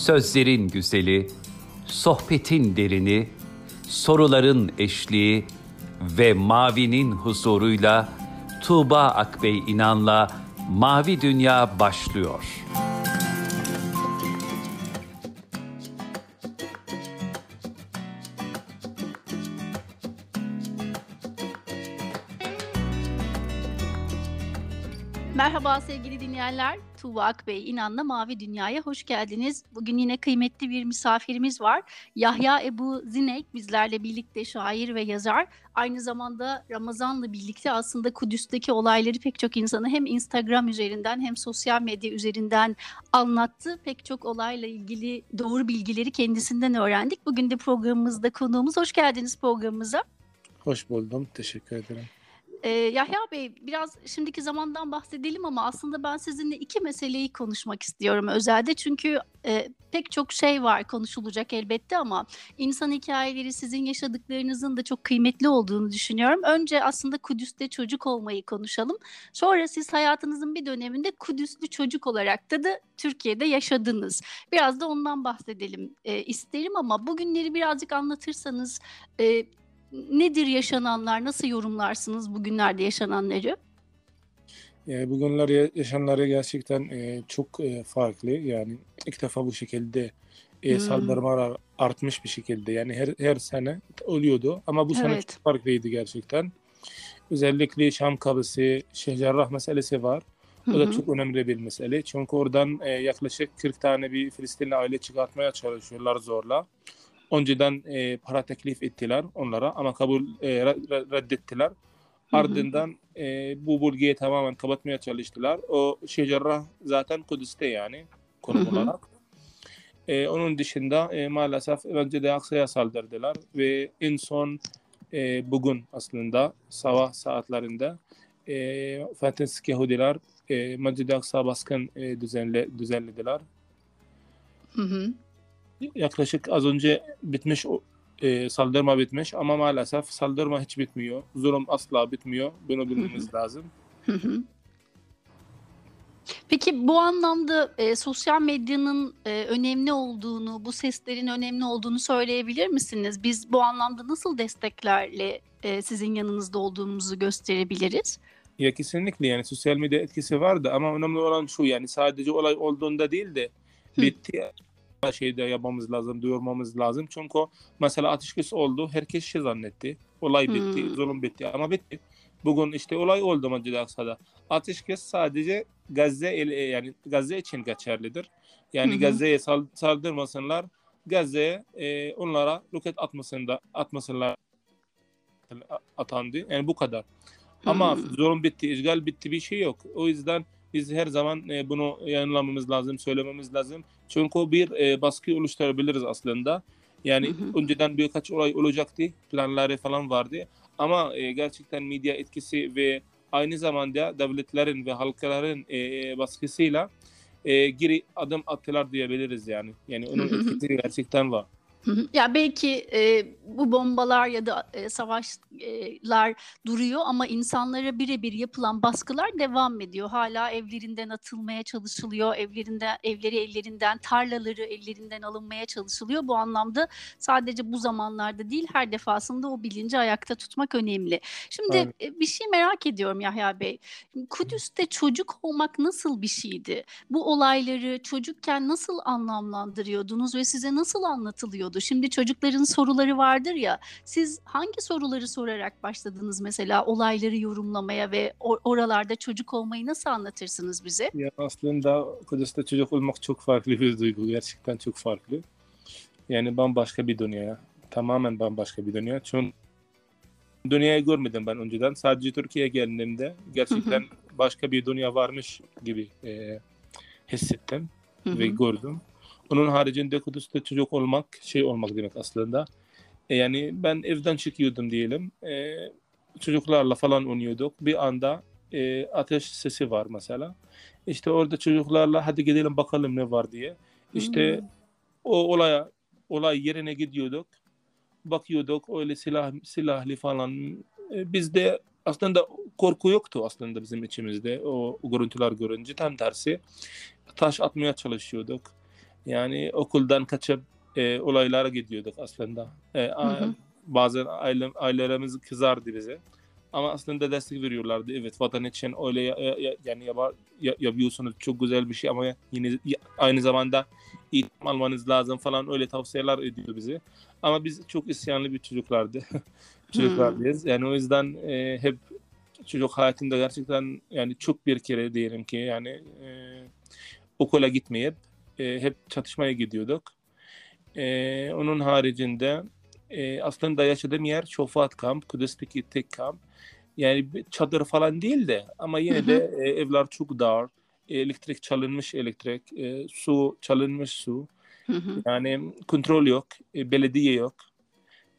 Sözlerin güzeli, sohbetin derini, soruların eşliği ve mavinin huzuruyla Tuğba Akbey İnan'la Mavi Dünya başlıyor. Merhaba sevgili dinleyenler. Tuğba Akbey İnan'la Mavi Dünya'ya hoş geldiniz. Bugün yine kıymetli bir misafirimiz var. Yahya Ebu Zinek bizlerle birlikte şair ve yazar. Aynı zamanda Ramazan'la birlikte aslında Kudüs'teki olayları pek çok insanı hem Instagram üzerinden hem sosyal medya üzerinden anlattı. Pek çok olayla ilgili doğru bilgileri kendisinden öğrendik. Bugün de programımızda konuğumuz. Hoş geldiniz programımıza. Hoş buldum. Teşekkür ederim. Ee, Yahya Bey biraz şimdiki zamandan bahsedelim ama aslında ben sizinle iki meseleyi konuşmak istiyorum özelde. Çünkü e, pek çok şey var konuşulacak elbette ama insan hikayeleri sizin yaşadıklarınızın da çok kıymetli olduğunu düşünüyorum. Önce aslında Kudüs'te çocuk olmayı konuşalım. Sonra siz hayatınızın bir döneminde Kudüslü çocuk olarak da da Türkiye'de yaşadınız. Biraz da ondan bahsedelim e, isterim ama bugünleri birazcık anlatırsanız e, nedir yaşananlar? Nasıl yorumlarsınız bugünlerde yaşananları? E, bugünler yaşananları gerçekten e, çok e, farklı. Yani ilk defa bu şekilde e, hmm. saldırılar artmış bir şekilde. Yani her her sene oluyordu ama bu sene evet. çok farklıydı gerçekten. Özellikle Şam kapısı, Şeyh meselesi var. O da çok önemli bir mesele. Çünkü oradan e, yaklaşık 40 tane bir Filistinli aile çıkartmaya çalışıyorlar zorla. Önceden e, para teklif ettiler onlara ama kabul e, reddettiler. Ardından e, bu bölgeyi tamamen kapatmaya çalıştılar. O Şecerrah zaten Kudüs'te yani konum olarak. E, onun dışında e, maalesef Mescid-i Aksa'ya saldırdılar ve en son e, bugün aslında sabah saatlerinde e, Fanatik Yahudiler e, Mescid-i Aksa baskın e, düzenle, düzenlediler. Hı hı yaklaşık az önce bitmiş e, saldırma bitmiş ama maalesef saldırma hiç bitmiyor. Zulüm asla bitmiyor. Bunu bilmemiz lazım. Peki bu anlamda e, sosyal medyanın e, önemli olduğunu, bu seslerin önemli olduğunu söyleyebilir misiniz? Biz bu anlamda nasıl desteklerle e, sizin yanınızda olduğumuzu gösterebiliriz? Ya kesinlikle yani sosyal medya etkisi vardı ama önemli olan şu yani sadece olay olduğunda değil de bitti şeyde yapmamız lazım, duyurmamız lazım. Çünkü mesela ateşkes oldu, herkes şey zannetti. Olay bitti, hmm. zulüm bitti ama bitti. Bugün işte olay oldu Mescid-i Aksa'da. Ateşkes sadece Gazze yani Gazze için geçerlidir. Yani hmm. Gazze'ye saldırmasınlar. Gazze'ye e, onlara roket atmasında atmasınlar atandı. Yani bu kadar. Ama hmm. zulüm bitti, işgal bitti bir şey yok. O yüzden biz her zaman e, bunu yayınlamamız lazım, söylememiz lazım. Çünkü bir e, baskı oluşturabiliriz aslında. Yani hı hı. önceden birkaç olay olacaktı, planları falan vardı. Ama e, gerçekten medya etkisi ve aynı zamanda devletlerin ve halkların e, baskısıyla e, geri adım attılar diyebiliriz yani. Yani onun etkisi gerçekten var. Ya belki e, bu bombalar ya da e, savaşlar duruyor ama insanlara birebir yapılan baskılar devam ediyor. Hala evlerinden atılmaya çalışılıyor, evlerinden evleri ellerinden, tarlaları ellerinden alınmaya çalışılıyor. Bu anlamda sadece bu zamanlarda değil, her defasında o bilinci ayakta tutmak önemli. Şimdi evet. bir şey merak ediyorum Yahya Bey. Kudüs'te çocuk olmak nasıl bir şeydi? Bu olayları çocukken nasıl anlamlandırıyordunuz ve size nasıl anlatılıyor? Oluyordu. Şimdi çocukların soruları vardır ya. Siz hangi soruları sorarak başladınız mesela olayları yorumlamaya ve or- oralarda çocuk olmayı nasıl anlatırsınız bize? Ya aslında Kudüs'te çocuk olmak çok farklı bir duygu. Gerçekten çok farklı. Yani bambaşka bir dünya. Tamamen bambaşka bir dünya. Çünkü dünyayı görmedim ben önceden. Sadece Türkiye'ye geldiğimde gerçekten başka bir dünya varmış gibi e, hissettim ve gördüm. Onun haricinde Kudüs'te çocuk olmak şey olmak demek aslında. E, yani ben evden çıkıyordum diyelim. E, çocuklarla falan oynuyorduk. Bir anda e, ateş sesi var mesela. İşte orada çocuklarla hadi gidelim bakalım ne var diye. İşte hmm. o olaya olay yerine gidiyorduk. Bakıyorduk öyle silah silahlı falan. E, bizde aslında korku yoktu aslında bizim içimizde o görüntüler görünce tam tersi taş atmaya çalışıyorduk Yani okuldan kaçıp e, olaylara gidiyorduk aslında. E, Hı hı. Bazen aile, ailelerimiz kızardı bize. Ama aslında destek veriyorlardı. Evet vatan için öyle ya- ya- yani yapa- ya- yapıyorsunuz çok güzel bir şey ama yine aynı zamanda eğitim almanız lazım falan öyle tavsiyeler ediyor bize. Ama biz çok isyanlı bir çocuklardı. Çocuklardayız. Yani o yüzden e, hep çocuk hayatında gerçekten yani çok bir kere diyelim ki yani e, okula gitmeyip e, hep çatışmaya gidiyorduk. E, onun haricinde e, aslında yaşadığım yer Şofat Kamp, Kudüs'teki tek kamp. Yani çadır falan değil de ama yine Hı hı. de e, evler çok dar. Elektrik çalınmış elektrik, e, su çalınmış su. Hı hı. Yani kontrol yok, e, belediye yok.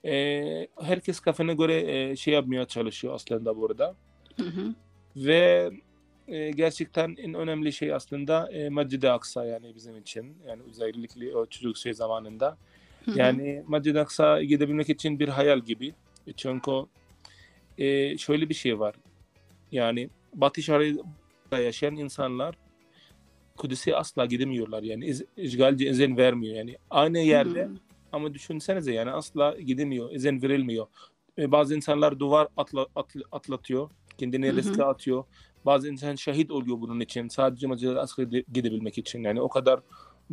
E, herkes kafana göre e, şey yapmaya çalışıyor aslında burada. Hı hı. Ve e, gerçekten en önemli şey aslında e, Mescid-i Aksa yani bizim için. Yani özellikle o çocuk şey zamanında. Hı hı. Yani Mescid-i Aksa'ya gidebilmek için bir hayal gibi. Çünkü e, şöyle bir şey var. Yani Batı Şeria'da yaşayan insanlar Kudüs'e asla gidemiyorlar. Yani iz, işgalci izin vermiyor. Yani aynı yerde Hı. ama düşünsenize yani asla gidemiyor. izin verilmiyor. E, bazı insanlar duvar atla, atla- atlatıyor. Kendini Hı hı. riske atıyor. Bazı insan şehit oluyor bunun için. Sadece Aksa'ya gide- gidebilmek için. Yani o kadar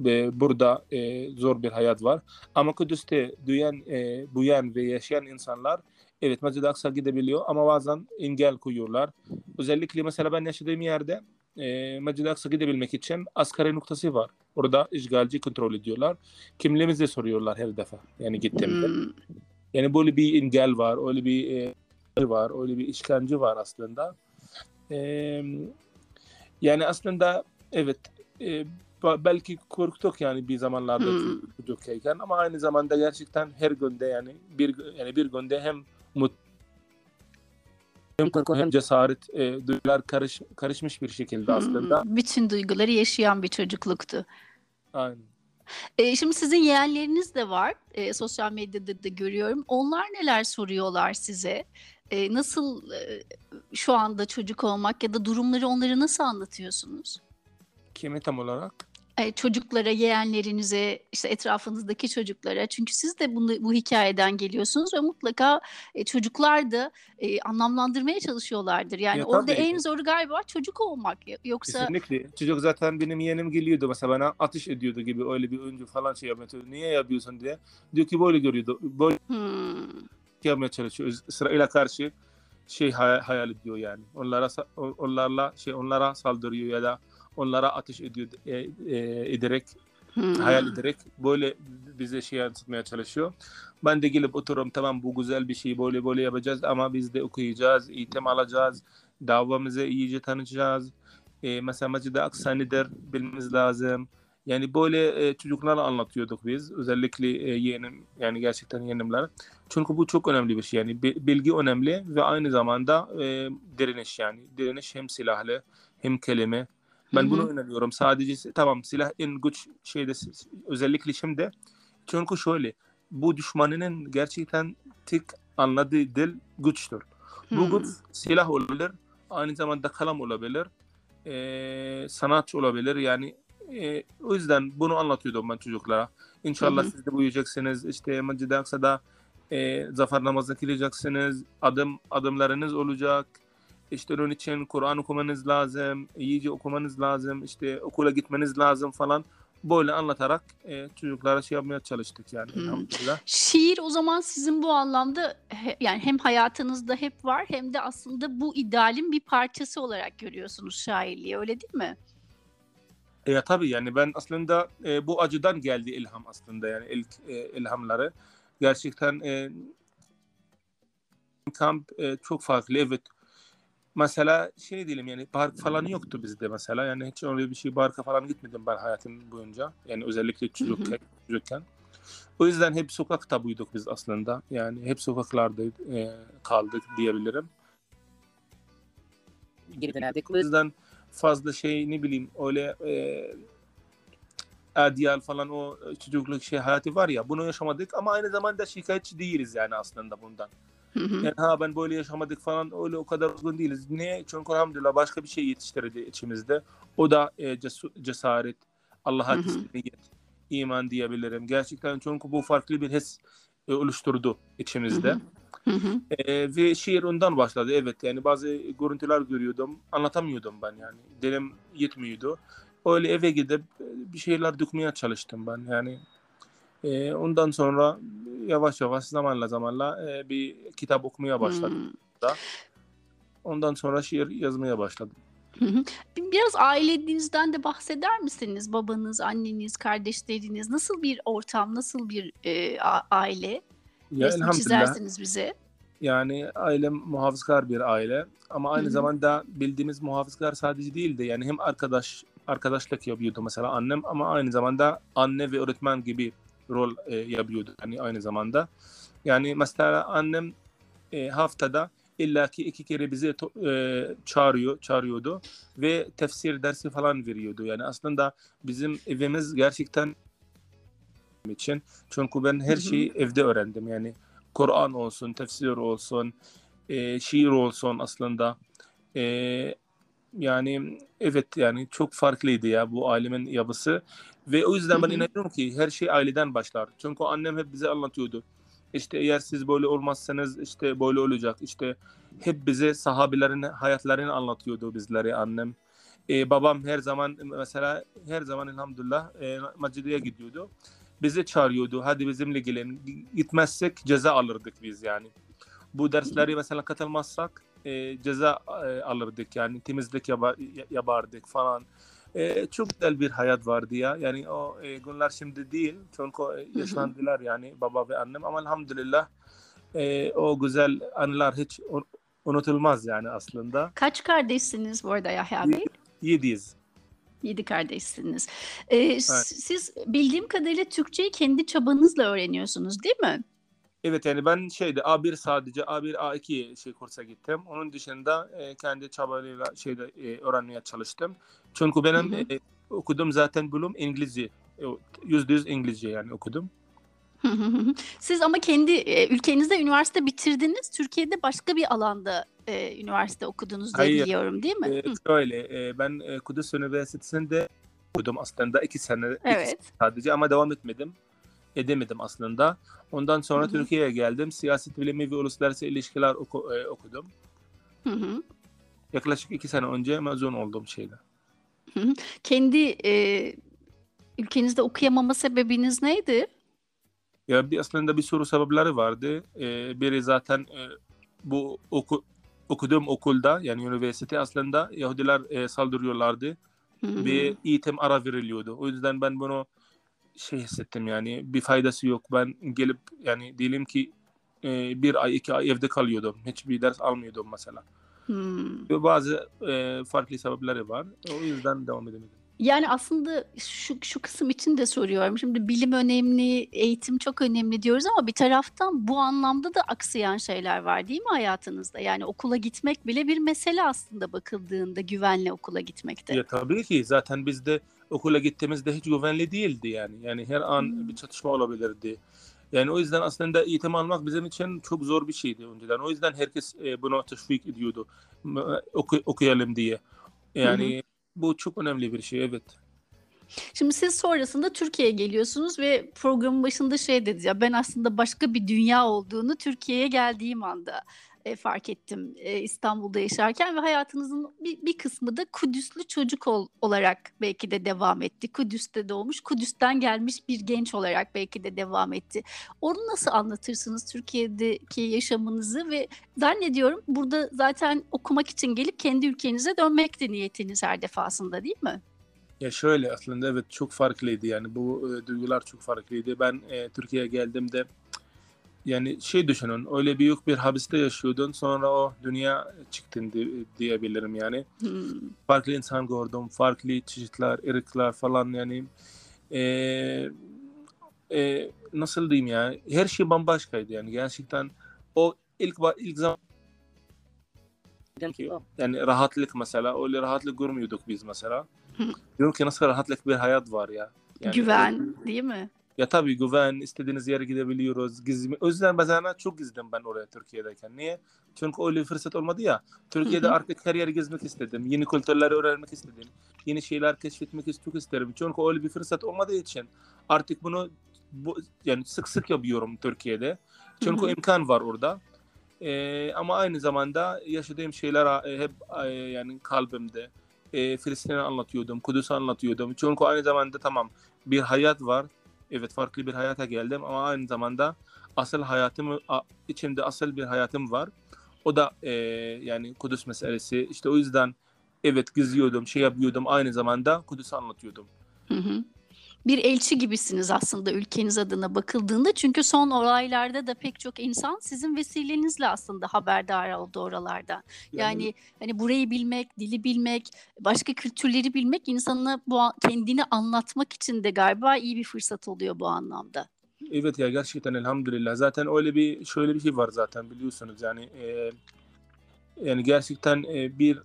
e, burada e, zor bir hayat var. Ama Kudüs'te duyan, e, buyan ve yaşayan insanlar evet Mescid-i Aksa gidebiliyor ama bazen engel koyuyorlar. Özellikle mesela ben yaşadığım yerde e, Mescid-i Aksa gidebilmek için askeri noktası var. Orada işgalci kontrol ediyorlar. Kimliğimizi soruyorlar her defa. Yani gittiğimde. Hı. Yani böyle bir engel var, öyle bir e, var, öyle bir işkence var aslında. E, yani aslında evet e, belki korktuk yani bir zamanlarda Hmm. çocukken ama aynı zamanda gerçekten her günde yani bir yani bir günde hem mut hem korku hem cesaret e, duygular karış, karışmış bir şekilde aslında. Hı. Bütün duyguları yaşayan bir çocukluktu. Aynen. E, şimdi sizin yeğenleriniz de var. E, sosyal medyada da görüyorum. Onlar neler soruyorlar size? E, nasıl e, şu anda çocuk olmak ya da durumları onlara nasıl anlatıyorsunuz? Kimi tam olarak? E, çocuklara, yeğenlerinize, işte etrafınızdaki çocuklara. Çünkü siz de bunu, bu hikayeden geliyorsunuz ve mutlaka e, çocuklar da e, anlamlandırmaya çalışıyorlardır. Yani Ya orada en zor galiba çocuk olmak. Yoksa Kesinlikle. Çocuk zaten benim yeğenim geliyordu mesela bana ateş ediyordu gibi öyle bir oyuncu falan şey yapıyor. Niye yapıyorsun diye. Diyor ki böyle görüyordu. Böyle Hmm. yapmaya çalışıyor. İsrail'e karşı şey hay- hayal ediyor yani. Onlara onlarla şey onlara saldırıyor ya da onlara ateş ediyor e, e, ederek Hmm. hayal ederek böyle bize şey yansıtmaya çalışıyor. Ben de gelip otururum tamam bu güzel bir şey böyle böyle yapacağız ama biz de okuyacağız, eğitim alacağız, davamızı iyice tanıyacağız. E, mesela Mescid-i Aksa nedir bilmemiz lazım. Yani böyle e, çocuklara anlatıyorduk biz. Özellikle e, yeğenim yani gerçekten yeğenimler. Çünkü bu çok önemli bir şey. Yani bi- bilgi önemli ve aynı zamanda e, direniş yani. Direniş hem silahlı hem kelime. Ben Hı bunu öneriyorum. Sadece tamam silah en güç şeyde özellikle şimdi. Çünkü şöyle bu düşmanının gerçekten tek anladığı dil güçtür. Bu Hmm. güç silah olabilir, aynı zamanda kalam olabilir, eee sanat olabilir. Yani eee, o yüzden bunu anlatıyordum ben çocuklara. İnşallah Hı hı. siz de büyüyeceksiniz. İşte Mescid-i Aksa'da eee zafer namazına kılyacaksınız. Adım adımlarınız olacak. İşte onun için Kur'an okumanız lazım, iyice okumanız lazım, işte okula gitmeniz lazım falan. Böyle anlatarak eee, çocuklara şey yapmaya çalıştık yani. Hmm. Şiir o zaman sizin bu anlamda he- yani hem hayatınızda hep var hem de aslında bu idealin bir parçası olarak görüyorsunuz şairliği öyle değil mi? Ya tabii yani ben aslında e, bu acıdan geldi ilham aslında yani ilk e, ilhamları. Gerçekten e, kamp e, çok farklı evet. Mesela şey diyelim yani park falan yoktu bizde mesela yani hiç öyle bir şey parka falan gitmedim ben hayatım boyunca yani özellikle çocukken. çocukken. O yüzden hep sokakta büyüdük biz aslında yani hep sokaklarda e, kaldık diyebilirim. geri dönerdik. O yüzden fazla şey ne bileyim öyle e, adiyal falan o çocukluk şey hayatı var ya bunu yaşamadık ama aynı zamanda şikayetçi değiliz yani aslında bundan. Hı hı. Yani ha ben böyle yaşamadık falan öyle o kadar uzun değiliz. Niye? Çünkü elhamdülillah başka bir şey yetiştirdi içimizde. O da e, cesaret, Allah'a teslimiyet. iman diyebilirim. Gerçekten çünkü bu farklı bir his e, oluşturdu içimizde. Hı hı. E, ve şiir ondan başladı. Evet yani bazı görüntüler görüyordum. Anlatamıyordum ben yani. Dilim yetmiyordu. Öyle eve gidip e, bir şeyler dökmeye çalıştım ben. Yani e, ondan sonra yavaş yavaş zamanla zamanla e, bir kitap okumaya başladım. Hmm. Ondan sonra şiir yazmaya başladım. Biraz ailenizden de bahseder misiniz? Babanız, anneniz, kardeşleriniz nasıl bir ortam, nasıl bir e, aile? Ya Resmi çizersiniz bize. yani ailem muhafazakar bir aile ama aynı Hı hı. zamanda bildiğimiz muhafazakar sadece değildi. Yani hem arkadaş arkadaşlık yapıyordu mesela annem ama aynı zamanda anne ve öğretmen gibi rol e, yapıyordu yani aynı zamanda. Yani mesela annem e, haftada illaki iki kere bizi e, çağırıyor, çağırıyordu ve tefsir dersi falan veriyordu. Yani aslında bizim evimiz gerçekten için. Çünkü ben her şeyi evde öğrendim. Yani Kur'an olsun, tefsir olsun, e, şiir olsun aslında. E, yani evet yani çok farklıydı ya bu ailemin yapısı. Ve o yüzden ben inanıyorum ki her şey aileden başlar. Çünkü annem hep bize anlatıyordu. İşte eğer siz böyle olmazsanız işte böyle olacak. İşte hep bize sahabelerin hayatlarını anlatıyordu bizlere annem. E, babam her zaman mesela her zaman elhamdülillah e, Macide'ye gidiyordu. Bizi çağırıyordu. Hadi bizimle gelin. Gitmezsek ceza alırdık biz yani. Bu dersleri mesela katılmazsak e, ceza e, alırdık yani temizlik yapa- yapardık falan. E, çok güzel bir hayat vardı ya. Yani o e, günler şimdi değil. Çünkü e, yaşlandılar yani baba ve annem ama elhamdülillah e, o güzel anılar hiç un- unutulmaz yani aslında. Kaç kardeşsiniz bu arada Yahya Bey? Yediyiz. Yedi kardeşsiniz. Ee, s- Siz bildiğim kadarıyla Türkçeyi kendi çabanızla öğreniyorsunuz değil mi? Evet yani ben şeyde A1 sadece A1 A2 şey kursa gittim. Onun dışında e, kendi çabayla şeyde e, öğrenmeye çalıştım. Çünkü benim Hı hı. e, okudum zaten bölüm İngilizce. E, Yüzde yüz İngilizce yani okudum. Siz ama kendi e, ülkenizde üniversite bitirdiniz. Türkiye'de başka bir alanda e, üniversite okudunuz diye Hayır. biliyorum değil mi? E, şöyle e, ben e, Kudüs Üniversitesi'nde okudum aslında iki sene iki Evet. sadece ama devam etmedim. Edemedim aslında. Ondan sonra Hı hı. Türkiye'ye geldim. Siyaset bilimi ve uluslararası ilişkiler oku- e, okudum. Hı hı. Yaklaşık iki sene önce mezun oldum şeyde. Kendi e, ülkenizde okuyamama sebebiniz neydi? Ya bir aslında bir sürü sebepleri vardı. Ee, biri zaten e, bu oku, okuduğum okulda yani üniversite aslında Yahudiler e, saldırıyorlardı Hı hı. ve eğitim ara veriliyordu. O yüzden ben bunu şey hissettim yani bir faydası yok. Ben gelip yani diyelim ki e, bir ay iki ay evde kalıyordum. Hiçbir ders almıyordum mesela. Hmm. Ve bazı e, farklı sebepleri var. O yüzden devam edemedim. Yani aslında şu, şu kısım için de soruyorum. Şimdi bilim önemli, eğitim çok önemli diyoruz ama bir taraftan bu anlamda da aksayan şeyler var değil mi hayatınızda? Yani okula gitmek bile bir mesele aslında bakıldığında güvenli okula gitmekte. Ya tabii ki zaten biz de okula gittiğimizde hiç güvenli değildi yani. Yani her an Hmm. bir çatışma olabilirdi. Yani o yüzden aslında eğitim almak bizim için çok zor bir şeydi önceden. O yüzden herkes e, bunu teşvik ediyordu. M- oku- okuyalım diye. Yani bu çok önemli bir şey evet. Şimdi siz sonrasında Türkiye'ye geliyorsunuz ve programın başında şey dediniz ya ben aslında başka bir dünya olduğunu Türkiye'ye geldiğim anda e, fark ettim e, İstanbul'da yaşarken ve hayatınızın bir, bir kısmı da Kudüslü çocuk ol- olarak belki de devam etti. Kudüs'te doğmuş, Kudüs'ten gelmiş bir genç olarak belki de devam etti. Onu nasıl anlatırsınız Türkiye'deki yaşamınızı ve zannediyorum burada zaten okumak için gelip kendi ülkenize dönmekti niyetiniz her defasında değil mi? Ya şöyle aslında evet çok farklıydı yani bu e, duygular çok farklıydı. Ben e, Türkiye'ye geldiğimde yani şey düşünün öyle büyük bir hapiste yaşıyordun sonra o dünya çıktın di- diyebilirim yani. Hmm. farklı insan gördüm, farklı çeşitler, ırklar falan yani e, e, nasıl diyeyim ya her şey bambaşkaydı yani gerçekten o ilk ilk zaman yani rahatlık mesela öyle rahatlık görmüyorduk biz mesela. Diyorum ki nasıl rahatlık bir hayat var ya. Yani Güven değil mi? Ya tabii güven, istediğiniz yere gidebiliyoruz. Gizli. O yüzden mesela çok gizledim ben oraya Türkiye'deyken. Niye? Çünkü öyle fırsat olmadı ya. Türkiye'de artık her yeri gezmek istedim. Yeni kültürleri öğrenmek istedim. Yeni şeyler keşfetmek çok isterim. Çünkü öyle bir fırsat olmadığı için artık bunu bu, yani sık sık yapıyorum Türkiye'de. Çünkü imkan var orada. Ee, ama aynı zamanda yaşadığım şeyler e, hep e, yani kalbimde. E, Filistin'i anlatıyordum, Kudüs'ü anlatıyordum. Çünkü aynı zamanda tamam bir hayat var. Evet farklı bir hayata geldim ama aynı zamanda asıl hayatım içimde asıl bir hayatım var. O da e, yani Kudüs meselesi. İşte o yüzden evet gizliyordum, şey yapıyordum aynı zamanda Kudüs'ü anlatıyordum. Hı hı. Bir elçi gibisiniz aslında ülkeniz adına bakıldığında. Çünkü son olaylarda da pek çok insan sizin vesilenizle aslında haberdar oldu oralardan. Yani hani burayı bilmek, dili bilmek, başka kültürleri bilmek insana bu kendini anlatmak için de galiba iyi bir fırsat oluyor bu anlamda. Evet ya gerçekten elhamdülillah. Zaten öyle bir şöyle bir şey var zaten biliyorsunuz yani e, yani gerçekten e, bir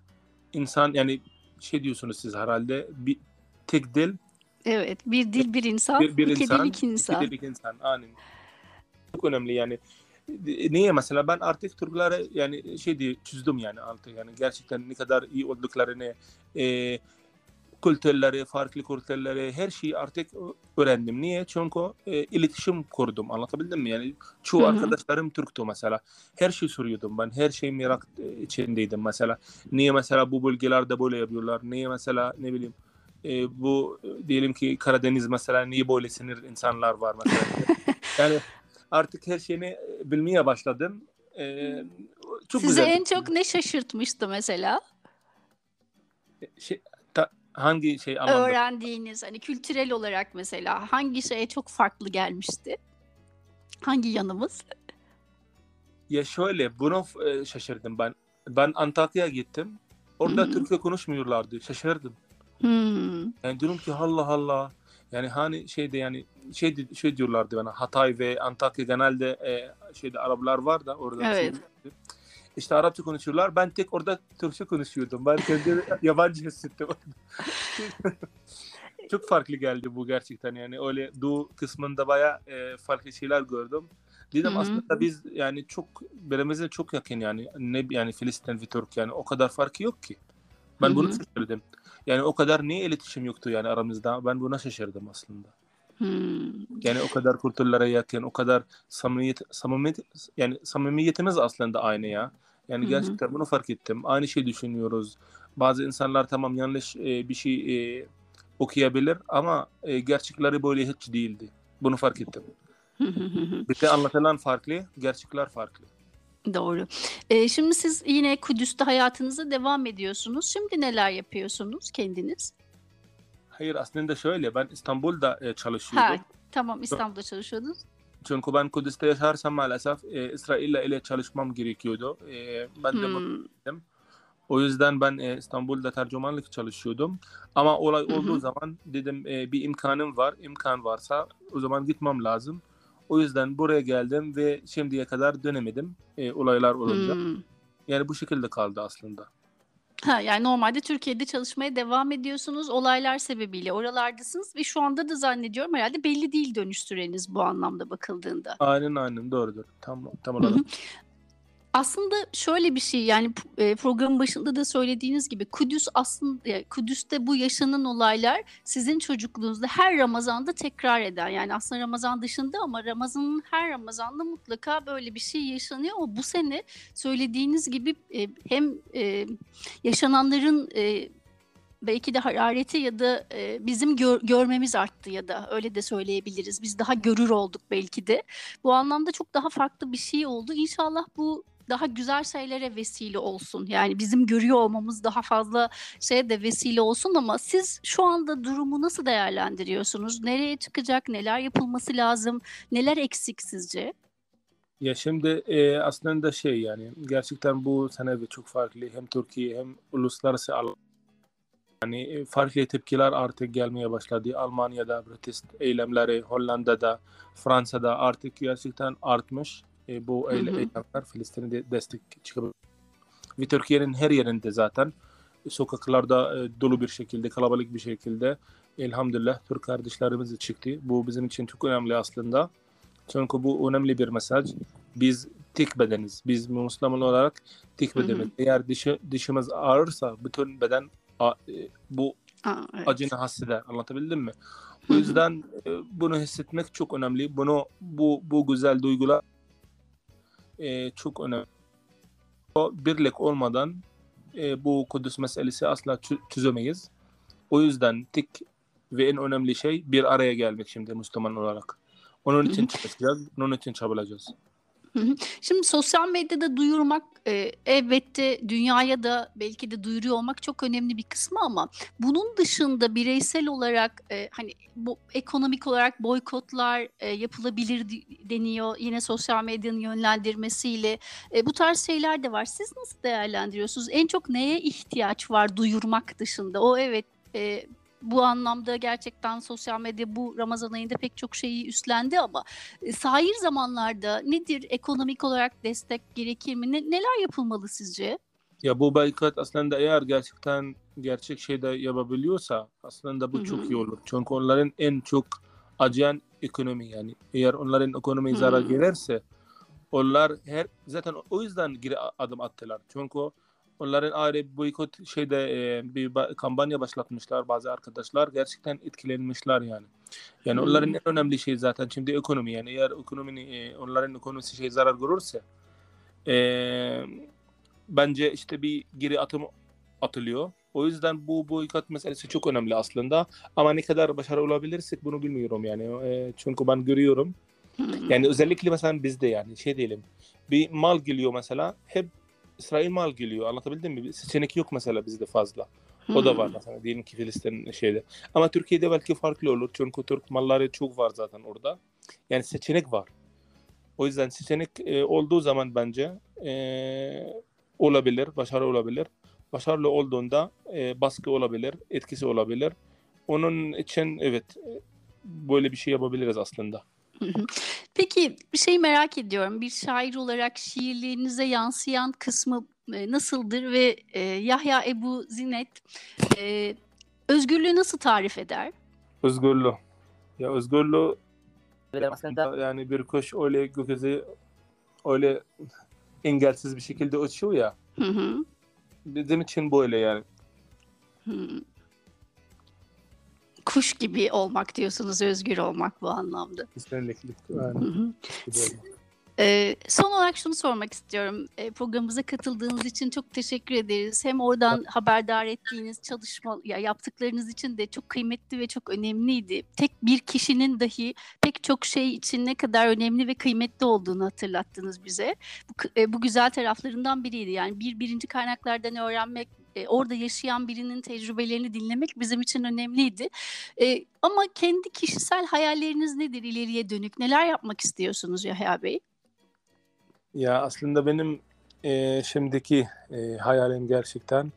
insan yani şey diyorsunuz siz herhalde bir tek dil Evet, bir dil bir insan, bir, bir iki insan dil iki insan. iki dil iki insan aynen. Çok önemli yani. Niye mesela ben artık Türklere yani şey diye çözdüm yani artık yani gerçekten ne kadar iyi olduklarını e, kültürleri, farklı kültürleri her şeyi artık öğrendim. Niye? Çünkü e, iletişim kurdum. Anlatabildim mi? Yani çoğu Hı hı. arkadaşlarım Türktü mesela. Her şeyi soruyordum ben. Her şey merak içindeydim mesela. Niye mesela bu bölgelerde böyle yapıyorlar? Niye mesela ne bileyim e, bu e, diyelim ki Karadeniz mesela niye böyle sinir insanlar var mesela. yani artık her şeyini e, bilmeye başladım. E, çok Sizi güzel. en çok ne şaşırtmıştı mesela? Şey, ta- hangi şey anlamda? Öğrendiğiniz hani kültürel olarak mesela hangi şeye çok farklı gelmişti? Hangi yanımız? Ya şöyle bunu e, şaşırdım ben. Ben Antakya'ya gittim. Orada Hı hı. Türkçe konuşmuyorlardı. Şaşırdım. Hmm. Yani diyorum ki Allah Allah. Yani hani şeyde yani şey şey diyorlardı bana Hatay ve Antakya genelde e, şeyde Araplar var da orada. Evet. şey- işte Arapça konuşuyorlar. Ben tek orada Türkçe konuşuyordum. Ben kendimi yabancı hissettim. Çok farklı geldi bu gerçekten yani öyle Doğu kısmında baya e, farklı şeyler gördüm. Dedim Hı hı. aslında biz yani çok birbirimize çok yakın yani ne yani Filistin ve Türk yani o kadar farkı yok ki. Ben Hı bunu hı. Yani o kadar niye iletişim yoktu yani aramızda? Ben buna şaşırdım aslında. Hmm. Yani o kadar kültürlere yakın, o kadar samimiyet, samimiyet yani samimiyetimiz aslında aynı ya. Yani gerçekten bunu fark ettim. Aynı şey düşünüyoruz. Bazı insanlar tamam yanlış e, bir şey e, okuyabilir ama e, gerçekleri böyle hiç değildi. Bunu fark ettim. Bir de anlatılan farklı, gerçekler farklı. Doğru. Ee, şimdi siz yine Kudüs'te hayatınıza devam ediyorsunuz. Şimdi neler yapıyorsunuz kendiniz? Hayır aslında şöyle ben İstanbul'da e, çalışıyordum. Ha, tamam İstanbul'da çalışıyordunuz. Çünkü ben Kudüs'te yaşarsam maalesef e, İsrail'le ile çalışmam gerekiyordu. E, ben de Hmm. O yüzden ben e, İstanbul'da tercümanlık çalışıyordum. Ama olay olduğu zaman dedim e, bir imkanım var. İmkan varsa o zaman gitmem lazım. O yüzden buraya geldim ve şimdiye kadar dönemedim e, olaylar olunca. Hmm. Yani bu şekilde kaldı aslında. Ha, yani normalde Türkiye'de çalışmaya devam ediyorsunuz. Olaylar sebebiyle oralardasınız ve şu anda da zannediyorum herhalde belli değil dönüş süreniz bu anlamda bakıldığında. Aynen aynen doğrudur. Tam, tam olarak. Aslında şöyle bir şey yani e, programın başında da söylediğiniz gibi Kudüs aslında Kudüs'te bu yaşanan olaylar sizin çocukluğunuzda her Ramazan'da tekrar eden yani aslında Ramazan dışında ama Ramazan'ın her Ramazan'da mutlaka böyle bir şey yaşanıyor ama bu sene söylediğiniz gibi e, hem e, yaşananların belki de harareti ya da e, bizim gör- görmemiz arttı ya da öyle de söyleyebiliriz. Biz daha görür olduk belki de. Bu anlamda çok daha farklı bir şey oldu. İnşallah bu daha güzel şeylere vesile olsun. Yani bizim görüyor olmamız daha fazla şeye de vesile olsun ama siz şu anda durumu nasıl değerlendiriyorsunuz? Nereye çıkacak? Neler yapılması lazım? Neler eksik sizce? Ya şimdi e, aslında şey yani gerçekten bu sene de çok farklı. Hem Türkiye hem uluslararası al- yani e, farklı tepkiler artık gelmeye başladı. Almanya'da protest eylemleri, Hollanda'da, Fransa'da artık gerçekten artmış. E, bu Hı hı. eyle- eylemler Filistin'e de destek çıkıyor. Ve Türkiye'nin her yerinde zaten sokaklarda e, dolu bir şekilde, kalabalık bir şekilde elhamdülillah Türk kardeşlerimiz çıktı. Bu bizim için çok önemli aslında. Çünkü bu önemli bir mesaj. Biz tek bedeniz. Biz Müslüman olarak tek Hı hı. bedeniz. Eğer dişi, dişimiz ağrırsa bütün beden a- e, bu Aa, evet. acını hisseder. Anlatabildim mi? Hı O hı. yüzden e, bunu hissetmek çok önemli. Bunu bu bu güzel duygular e, çok önemli. O birlik olmadan e, bu Kudüs meselesi asla çö- çözemeyiz. O yüzden tek ve en önemli şey bir araya gelmek şimdi Müslüman olarak. Onun için çalışacağız, onun için Şimdi sosyal medyada duyurmak e, elbette dünyaya da belki de duyuruyor olmak çok önemli bir kısmı ama bunun dışında bireysel olarak e, hani bu ekonomik olarak boykotlar e, yapılabilir deniyor. Yine sosyal medyanın yönlendirmesiyle e, bu tarz şeyler de var. Siz nasıl değerlendiriyorsunuz? En çok neye ihtiyaç var duyurmak dışında? O evet e, bu anlamda gerçekten sosyal medya bu Ramazan ayında pek çok şeyi üstlendi ama e, Sahir zamanlarda nedir ekonomik olarak destek gerekir mi? Ne- neler yapılmalı sizce? Ya bu boykot aslında eğer gerçekten gerçek şeyde yapabiliyorsa aslında bu Hı hı. çok iyi olur. Çünkü onların en çok acıyan ekonomi yani. Eğer onların ekonomi zarar gelirse onlar her zaten o yüzden geri adım attılar. Çünkü onların ayrı boykot şeyde e, bir kampanya başlatmışlar bazı arkadaşlar gerçekten etkilenmişler yani. Yani Hı. onların en önemli şey zaten şimdi ekonomi yani eğer ekonominin e, onların ekonomisi şey zarar görürse e, bence işte bir geri atım atılıyor. O yüzden bu boykot meselesi çok önemli aslında. Ama ne kadar başarılı olabilirsek bunu bilmiyorum yani. E, çünkü ben görüyorum. Yani özellikle mesela bizde yani şey diyelim. Bir mal geliyor mesela hep İsrail mal geliyor. Anlatabildim mi? Seçenek yok mesela bizde fazla. O da var mesela diyelim ki Filistin şeyde. Ama Türkiye'de belki farklı olur. Çünkü Türk malları çok var zaten orada. Yani seçenek var. O yüzden seçenek e, olduğu zaman bence e, olabilir, başarı olabilir. Başarılı olduğunda e, baskı olabilir, etkisi olabilir. Onun için evet e, böyle bir şey yapabiliriz aslında. Peki bir şey merak ediyorum. Bir şair olarak şiirlerinize yansıyan kısmı e, nasıldır ve e, Yahya Ebu Zinet e, özgürlüğü nasıl tarif eder? Özgürlüğü. Ya özgürlüğü aslında yani bir kuş öyle gökyüzü öyle engelsiz bir şekilde uçuyor ya. Hı hı. Bizim için böyle yani. Hı. Kuş gibi olmak diyorsunuz, özgür olmak bu anlamda. Kesinlikle. Yani. Ee, son olarak şunu sormak istiyorum. Ee, programımıza katıldığınız için çok teşekkür ederiz. Hem oradan haberdar ettiğiniz çalışma, ya yaptıklarınız için de çok kıymetli ve çok önemliydi. Tek bir kişinin dahi pek çok şey için ne kadar önemli ve kıymetli olduğunu hatırlattınız bize. Bu, e, bu güzel taraflarından biriydi. Yani bir birinci kaynaklardan öğrenmek, e, orada yaşayan birinin tecrübelerini dinlemek bizim için önemliydi. E, ama kendi kişisel hayalleriniz nedir ileriye dönük? Neler yapmak istiyorsunuz Yahya Bey? Ya aslında benim e, şimdiki e, hayalim gerçekten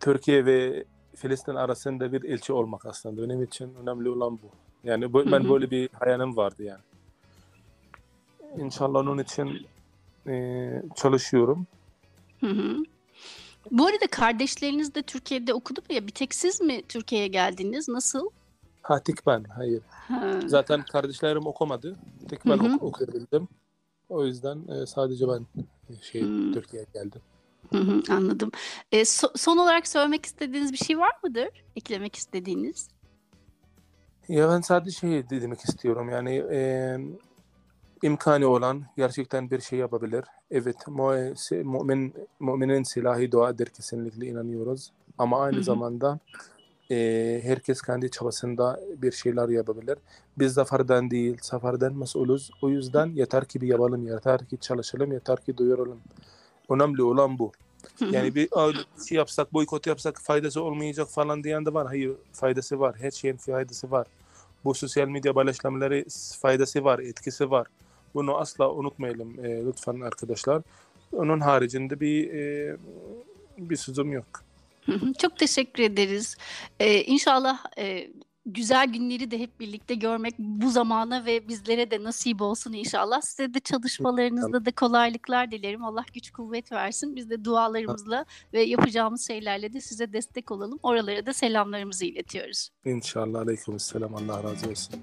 Türkiye ve Filistin arasında bir elçi olmak aslında. Benim için önemli olan bu. Yani bu, ben böyle bir hayalim vardı yani. İnşallah onun için e, çalışıyorum. Hı hı. Bu arada kardeşleriniz de Türkiye'de okudu mu ya? Bir tek siz mi Türkiye'ye geldiniz? Nasıl? Ha tek ben, hayır. Ha. Zaten kardeşlerim okumadı. Tek ben ok- okuyabildim. O yüzden e, sadece ben e, şey Hı. Türkiye'ye geldim. Hı hı, anladım. E, so- son olarak söylemek istediğiniz bir şey var mıdır? Eklemek istediğiniz? Ya ben sadece şey demek istiyorum yani e, imkanı olan gerçekten bir şey yapabilir. Evet mümin, müminin silahı duadır kesinlikle inanıyoruz. Ama aynı Hı hı. zamanda e, herkes kendi çabasında bir şeyler yapabilir. Biz zaferden değil, seferden mesulüz. O yüzden yeter ki bir yapalım, yeter ki çalışalım, yeter ki duyuralım. Önemli olan bu. Yani bir "Aa, şey yapsak, boykot yapsak faydası olmayacak falan diyen de var. Hayır, faydası var. Her şeyin faydası var. Bu sosyal medya paylaşımları faydası var, etkisi var. Bunu asla unutmayalım e, lütfen arkadaşlar. Onun haricinde bir e, bir sözüm yok. Çok teşekkür ederiz. Ee, inşallah e, güzel günleri de hep birlikte görmek bu zamana ve bizlere de nasip olsun inşallah. Size de çalışmalarınızda da kolaylıklar dilerim. Allah güç kuvvet versin. Biz de dualarımızla ve yapacağımız şeylerle de size destek olalım. Oralara da selamlarımızı iletiyoruz. İnşallah. Aleykümselam. Allah razı olsun.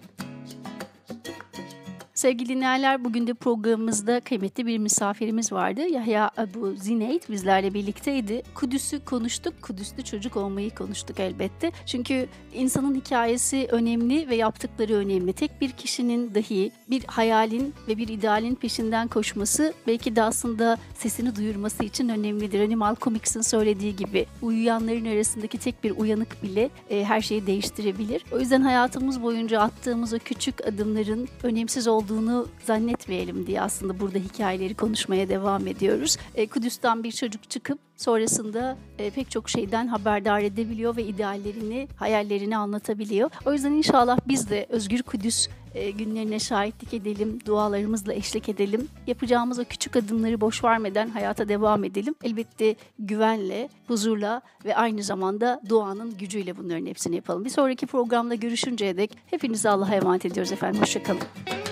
Sevgili dinleyenler bugün de programımızda kıymetli bir misafirimiz vardı. Yahya Abu Zineyt bizlerle birlikteydi. Kudüs'ü konuştuk, Kudüs'lü çocuk olmayı konuştuk elbette. Çünkü insanın hikayesi önemli ve yaptıkları önemli. Tek bir kişinin dahi bir hayalin ve bir idealin peşinden koşması belki de aslında sesini duyurması için önemlidir. Hani Malcolm X'in söylediği gibi uyuyanların arasındaki tek bir uyanık bile e, her şeyi değiştirebilir. O yüzden hayatımız boyunca attığımız o küçük adımların önemsiz olduğu olduğunu zannetmeyelim diye aslında burada hikayeleri konuşmaya devam ediyoruz. E, Kudüs'ten bir çocuk çıkıp sonrasında e, pek çok şeyden haberdar edebiliyor ve ideallerini, hayallerini anlatabiliyor. O yüzden inşallah biz de Özgür Kudüs e, günlerine şahitlik edelim, dualarımızla eşlik edelim. Yapacağımız o küçük adımları boş vermeden hayata devam edelim. Elbette güvenle, huzurla ve aynı zamanda duanın gücüyle bunların hepsini yapalım. Bir sonraki programda görüşünceye dek hepinizi Allah'a emanet ediyoruz efendim. Hoşçakalın.